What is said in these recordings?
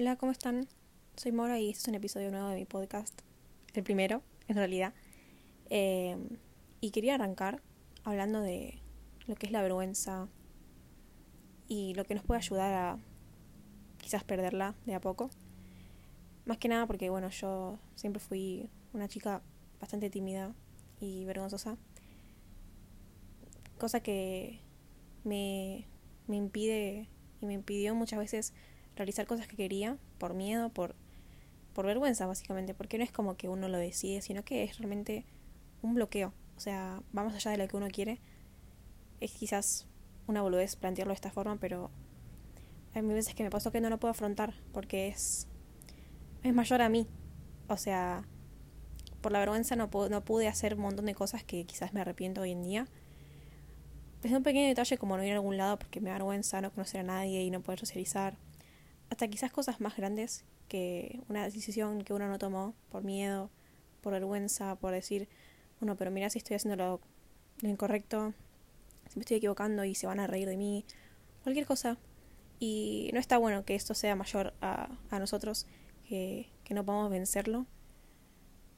Hola, ¿cómo están? Soy Mora y este es un episodio nuevo de mi podcast, el primero, en realidad. Eh, y quería arrancar hablando de lo que es la vergüenza y lo que nos puede ayudar a quizás perderla de a poco. Más que nada porque, bueno, yo siempre fui una chica bastante tímida y vergonzosa. Cosa que me, me impide y me impidió muchas veces realizar cosas que quería por miedo, por, por vergüenza básicamente, porque no es como que uno lo decide, sino que es realmente un bloqueo. O sea, vamos allá de lo que uno quiere. Es quizás una boludez plantearlo de esta forma, pero hay veces que me pasó que no lo puedo afrontar porque es, es mayor a mí. O sea, por la vergüenza no, no pude hacer un montón de cosas que quizás me arrepiento hoy en día. Desde un pequeño detalle como no ir a algún lado porque me da vergüenza no conocer a nadie y no poder socializar hasta quizás cosas más grandes que una decisión que uno no tomó por miedo, por vergüenza, por decir, bueno, pero mira si estoy haciendo lo, incorrecto, si me estoy equivocando y se van a reír de mí, cualquier cosa. Y no está bueno que esto sea mayor a, a nosotros, que, que no podamos vencerlo.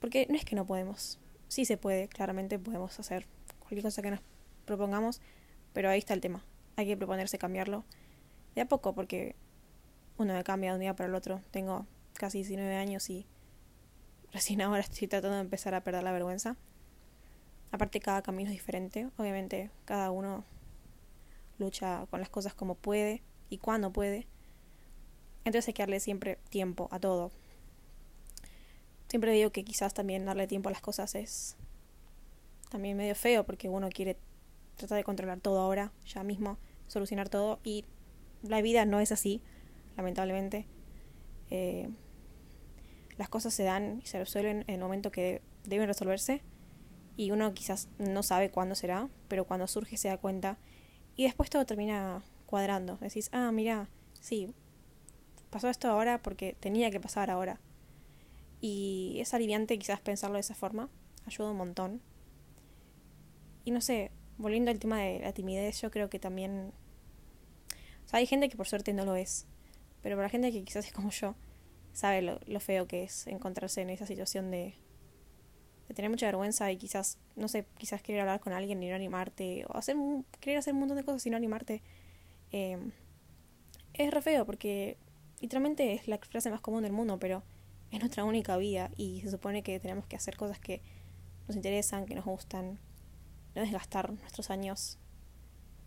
Porque no es que no podemos, sí se puede, claramente podemos hacer cualquier cosa que nos propongamos, pero ahí está el tema. Hay que proponerse cambiarlo de a poco, porque uno me cambia de un día para el otro. Tengo casi 19 años y recién ahora estoy tratando de empezar a perder la vergüenza. Aparte cada camino es diferente, obviamente cada uno lucha con las cosas como puede y cuando puede. Entonces hay que darle siempre tiempo a todo. Siempre digo que quizás también darle tiempo a las cosas es también medio feo porque uno quiere tratar de controlar todo ahora, ya mismo, solucionar todo y la vida no es así lamentablemente. Eh, las cosas se dan y se resuelven en el momento que deben resolverse y uno quizás no sabe cuándo será, pero cuando surge se da cuenta y después todo termina cuadrando. Decís, ah, mira, sí, pasó esto ahora porque tenía que pasar ahora. Y es aliviante quizás pensarlo de esa forma, ayuda un montón. Y no sé, volviendo al tema de la timidez, yo creo que también... Hay gente que por suerte no lo es. Pero para la gente que quizás es como yo, sabe lo, feo que es encontrarse en esa situación de, de, tener mucha vergüenza y quizás, no sé, quizás querer hablar con alguien y no animarte, o hacer querer hacer un montón de cosas y no animarte. Eh, es re feo porque literalmente es la frase más común del mundo, pero es nuestra única vida y se supone que tenemos que hacer cosas que nos interesan, que nos gustan, no desgastar nuestros años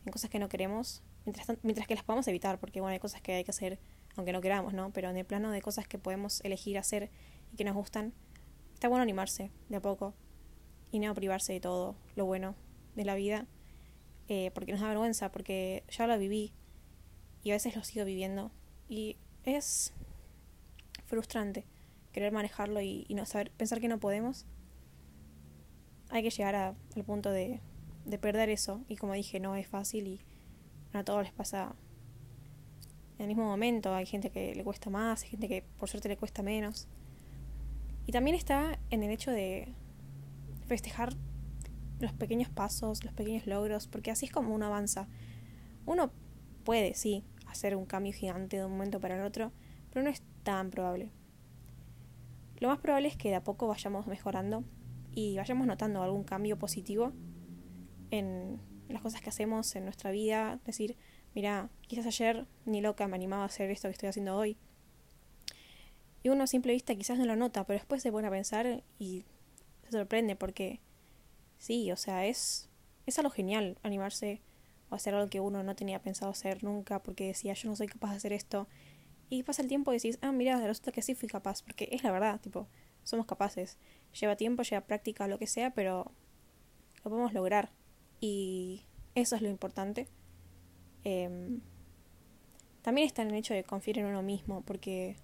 en cosas que no queremos, mientras, mientras que las podamos evitar, porque bueno, hay cosas que hay que hacer aunque no queramos, ¿no? Pero en el plano de cosas que podemos elegir hacer y que nos gustan, está bueno animarse de a poco y no privarse de todo lo bueno de la vida, eh, porque nos da vergüenza, porque ya lo viví y a veces lo sigo viviendo y es frustrante querer manejarlo y, no saber, pensar que no podemos. Hay que llegar a, al punto de, de perder eso y como dije, no es fácil y no a todos les pasa en el mismo momento. Hay gente que le cuesta más, hay gente que por suerte le cuesta menos. Y también está en el hecho de festejar los pequeños pasos, los pequeños logros, porque así es como uno avanza. Uno puede, sí, hacer un cambio gigante de un momento para el otro, pero no es tan probable. Lo más probable es que de a poco vayamos mejorando y vayamos notando algún cambio positivo en las cosas que hacemos en nuestra vida. Decir, mira, quizás ayer ni loca me animaba a hacer esto que estoy haciendo hoy. Y uno a simple vista quizás no lo nota, pero después se pone a pensar y se sorprende porque sí, o sea, es, es algo genial animarse o hacer algo que uno no tenía pensado hacer nunca porque decía yo no soy capaz de hacer esto. Y pasa el tiempo y decís, ah, mira, resulta que sí fui capaz, porque es la verdad, tipo, somos capaces. Lleva tiempo, lleva práctica, lo que sea, pero lo podemos lograr. Y eso es lo importante. Em, también está en el hecho de confiar en uno mismo, porque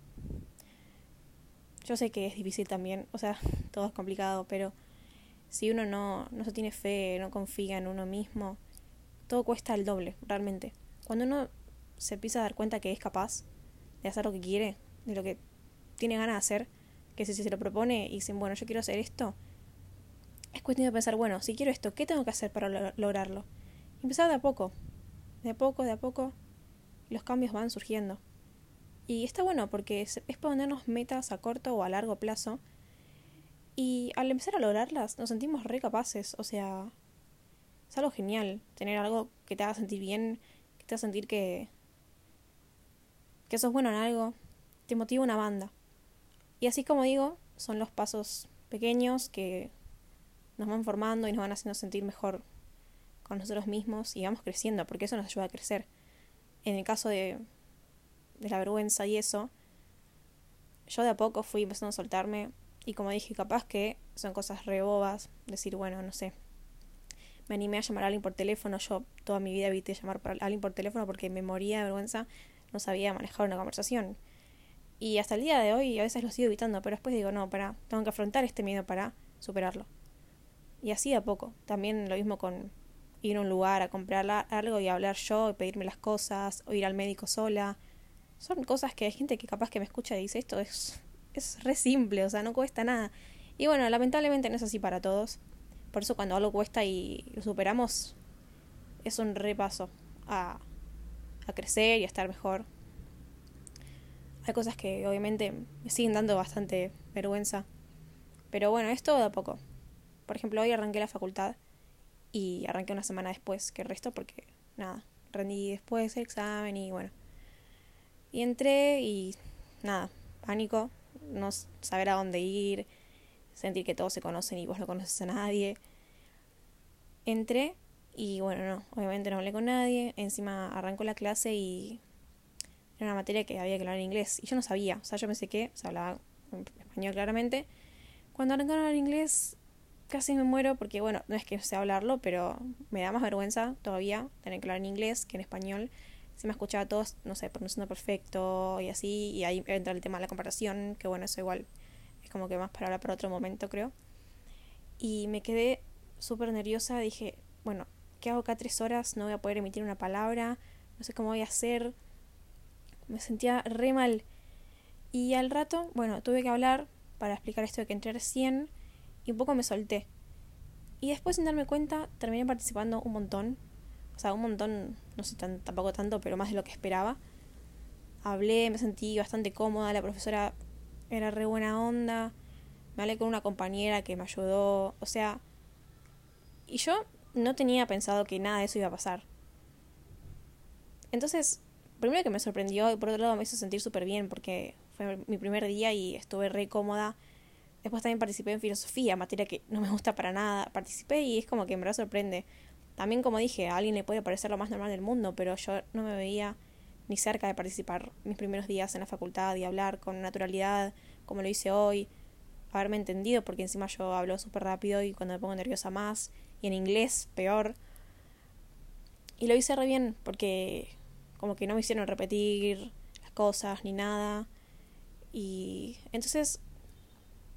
yo sé que es difícil también, o sea, todo es complicado, pero si uno no, no se tiene fe, no confía en uno mismo, todo cuesta el doble, realmente. Cuando uno se empieza a dar cuenta que es capaz de hacer lo que quiere, de lo que tiene ganas de hacer, que si, se lo propone y dicen, bueno, yo quiero hacer esto, es cuestión de pensar, bueno, si quiero esto, ¿qué tengo que hacer para lograrlo? empezar de a poco, de a poco, de a poco, los cambios van surgiendo. Y está bueno porque es, ponernos metas a corto o a largo plazo. Y al empezar a lograrlas nos sentimos re capaces. O sea, es algo genial tener algo que te haga sentir bien, que te haga sentir que, que sos bueno en algo, te motiva una banda. Y así como digo, son los pasos pequeños que nos van formando y nos van haciendo sentir mejor con nosotros mismos y vamos creciendo, porque eso nos ayuda a crecer. En el caso de, de la vergüenza y eso, yo de a poco fui empezando a soltarme y como dije, capaz que son cosas re bobas, decir, bueno, no sé, me animé a llamar a alguien por teléfono, yo toda mi vida evité llamar a alguien por teléfono porque me moría de vergüenza, no sabía manejar una conversación. Y hasta el día de hoy a veces lo sigo evitando, pero después digo, no, para, tengo que afrontar este miedo para superarlo. Y así de a poco. También lo mismo con ir a un lugar a comprar algo y hablar yo y pedirme las cosas, o ir al médico sola. Son cosas que hay gente que capaz que me escucha y dice esto es, es re simple, o sea, no cuesta nada. Y bueno, lamentablemente no es así para todos. Por eso cuando algo cuesta y lo superamos, es un repaso a, a crecer y a estar mejor. Hay cosas que obviamente me siguen dando bastante vergüenza. Pero bueno, es todo a poco. Por ejemplo, hoy arranqué la facultad y arranqué una semana después que el resto porque nada, rendí después el examen y bueno. Y entré y nada, pánico, no saber a dónde ir, sentir que todos se conocen y vos no conoces a nadie. Entré y bueno, no, obviamente no hablé con nadie, encima arrancó la clase y era una materia que había que hablar en inglés y yo no sabía, o sea, yo pensé que se hablaba español claramente. Cuando arrancaron en inglés casi me muero porque, bueno, no es que sé hablarlo, pero me da más vergüenza todavía tener que hablar en inglés que en español. Si me escuchaba a todos, no sé, pronunciando perfecto y así, y ahí entra el tema de la comparación, que bueno, eso igual es como que más para hablar para otro momento, creo. Y me quedé súper nerviosa, dije, bueno, ¿qué hago acá tres horas? No voy a poder emitir una palabra, no sé cómo voy a hacer. Me sentía re mal. Y al rato, bueno, tuve que hablar para explicar esto de que entré recién y un poco me solté. Y después sin darme cuenta terminé participando un montón. O sea, un montón, no sé tan, tampoco tanto, pero más de lo que esperaba. Hablé, me sentí bastante cómoda, la profesora era re buena onda. Me hablé con una compañera que me ayudó. O sea, y yo no tenía pensado que nada de eso iba a pasar. Entonces, primero que me sorprendió y por otro lado me hizo sentir súper bien porque fue mi primer día y estuve re cómoda Después también participé en filosofía, materia que no me gusta para nada. Participé y es como que me sorprende. También, como dije, a alguien le puede parecer lo más normal del mundo, pero yo no me veía ni cerca de participar mis primeros días en la facultad y hablar con naturalidad, como lo hice hoy. Haberme entendido, porque encima yo hablo súper rápido y cuando me pongo nerviosa más, y en inglés peor. Y lo hice re bien, porque como que no me hicieron repetir las cosas ni nada. Y entonces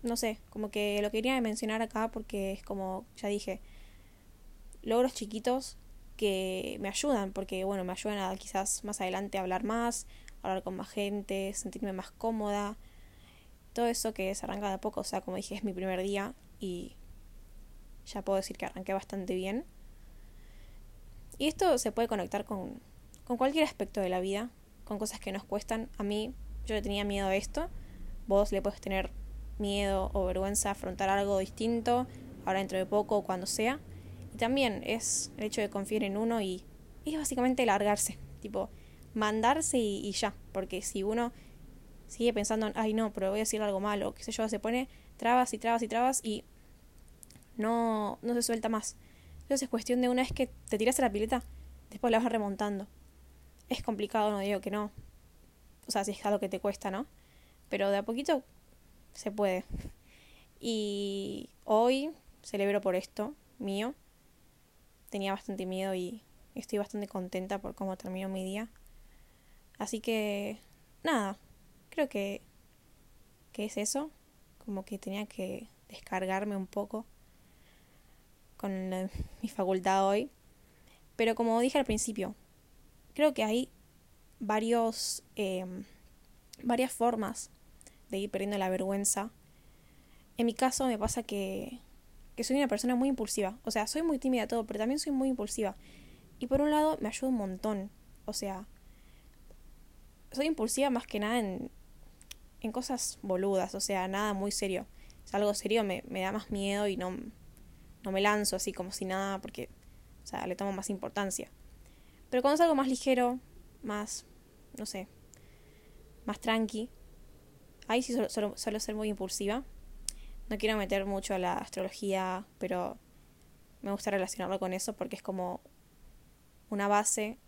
no sé, como que lo quería mencionar acá porque es como, ya dije, logros chiquitos que me ayudan, porque bueno, me ayudan a quizás más adelante hablar más, hablar con más gente, sentirme más cómoda, todo eso que se arranca de a poco, o sea, como dije, es mi primer día y ya puedo decir que arranqué bastante bien. Y esto se puede conectar con, con cualquier aspecto de la vida, con cosas que nos cuestan. A mí, yo tenía miedo a esto, vos le puedes tener miedo o vergüenza afrontar algo distinto, ahora dentro de poco o cuando sea. Y también es el hecho de confiar en uno y, es básicamente largarse, tipo, mandarse y, ya, porque si uno sigue pensando, ay no, pero voy a decir algo malo, qué sé yo, se pone trabas y trabas y trabas y no, no se suelta más. Entonces es cuestión de una vez que te tiras a la pileta, después la vas remontando. Es complicado, no digo que no. O sea, si es algo que te cuesta, ¿no? Pero de a poquito se puede. Y hoy celebro por esto mío. Tenía bastante miedo y estoy bastante contenta por cómo terminó mi día. Así que, nada, creo que, que es eso. Como que tenía que descargarme un poco con mi facultad hoy. Pero como dije al principio, creo que hay varios, eh, varias formas de ir perdiendo la vergüenza. En mi caso me pasa que, que soy una persona muy impulsiva. O sea, soy muy tímida todo, pero también soy muy impulsiva. Y por un lado me ayuda un montón. O sea, soy impulsiva más que nada en, en cosas boludas, o sea, nada muy serio. Si algo serio me, me da más miedo y no, no me lanzo así como si nada, porque, o sea, le tomo más importancia. Pero cuando es algo más ligero, más, no sé, más tranqui, ahí sí suelo, suelo ser muy impulsiva. No quiero meter mucho a la astrología, pero me gusta relacionarlo con eso porque es como una base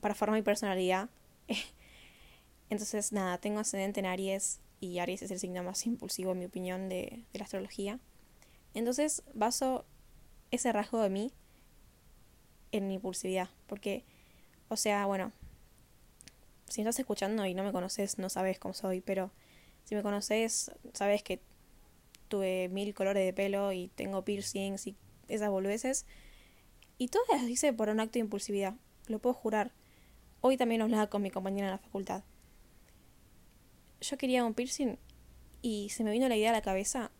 para formar mi personalidad. Entonces, nada, tengo ascendente en Aries y Aries es el signo más impulsivo, en mi opinión, de, de la astrología. Entonces, baso ese rasgo de mí en mi impulsividad. Porque, o sea, bueno, si estás escuchando y no me conoces, no sabes cómo soy, pero si me conoces, sabes que tuve mil colores de pelo y tengo piercings y esas boludeces. Y todas las hice por un acto de impulsividad, lo puedo jurar. Hoy también hablaba con mi compañera en la facultad. Yo quería un piercing y se me vino la idea a la cabeza.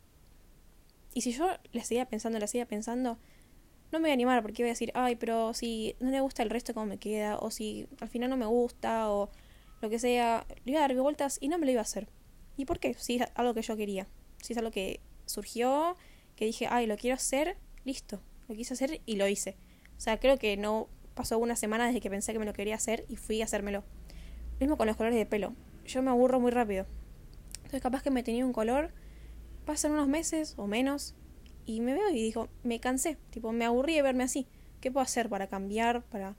Y si yo la seguía pensando, la seguía pensando, no me voy a animar porque voy a decir, ay, pero si no le gusta el resto como me queda, o si al final no me gusta, o lo que sea, le iba a dar vueltas y no me lo iba a hacer. ¿Y por qué? Si es algo que yo quería, si es algo que surgió, que dije, ay, lo quiero hacer, listo, lo quise hacer y lo hice. O sea, creo que no pasó una semana desde que pensé que me lo quería hacer y fui a hacérmelo. Mismo con los colores de pelo. Yo me aburro muy rápido. Entonces capaz que me tenía un color, pasan unos meses o menos, y me veo y digo, me cansé, tipo, me aburrí de verme así. ¿Qué puedo hacer para cambiar, para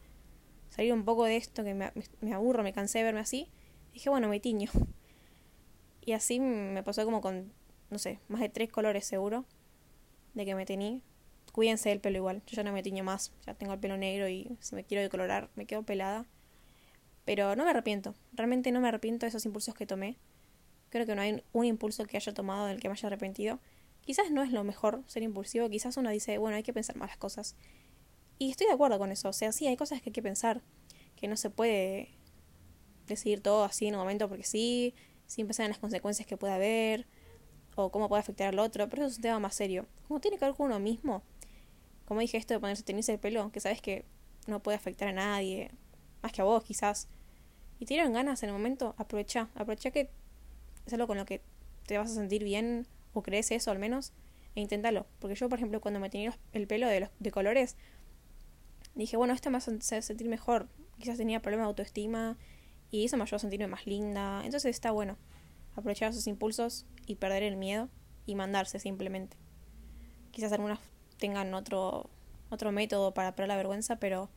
salir un poco de esto que me, me aburro, me cansé de verme así? dije, bueno, me tiño. Y así me pasó como con, no sé, más de tres colores seguro de que me teñí cuídense del pelo igual. Yo ya no me tiño más, ya tengo el pelo negro y si me quiero decolorar me quedo pelada. Pero no me arrepiento, realmente no me arrepiento de esos impulsos que tomé. Creo que no hay un impulso que haya tomado del que me haya arrepentido. Quizás no es lo mejor ser impulsivo, quizás uno dice, bueno, hay que pensar más las cosas. Y estoy de acuerdo con eso, o sea, sí, hay cosas que hay que pensar, que no se puede decidir todo así en un momento porque sí, sin pensar en las consecuencias que puede haber o cómo puede afectar al otro, pero eso es un tema más serio. Como tiene que ver con uno mismo, como dije esto de ponerse tenerse el pelo, que sabes que no puede afectar a nadie, más que a vos quizás, y te dieron ganas en el momento, aprovecha, aprovecha que es algo con lo que te vas a sentir bien, o crees eso al menos, e inténtalo. Porque yo, por ejemplo, cuando me tenía el pelo de, los, de colores, dije, bueno, esto me hace sentir mejor. Quizás tenía problemas de autoestima y eso me ayudó a sentirme más linda. Entonces está bueno aprovechar esos impulsos y perder el miedo y mandarse simplemente. Quizás algunas tengan otro, otro método para perder la vergüenza, pero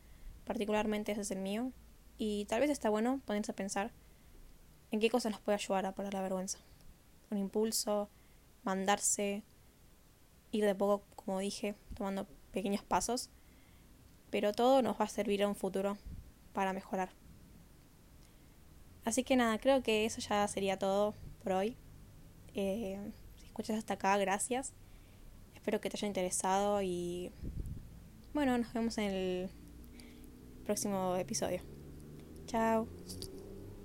particularmente ese es el mío. Y tal vez está bueno ponerse a pensar en qué cosas nos puede ayudar a perder la vergüenza. Un impulso, mandarse, ir de poco, como dije, tomando pequeños pasos, pero todo nos va a servir a un futuro para mejorar. Así que nada, creo que eso ya sería todo por hoy. Eh, si escuchas hasta acá, gracias. Espero que te haya interesado y bueno, nos vemos en el próximo episodio. Chao.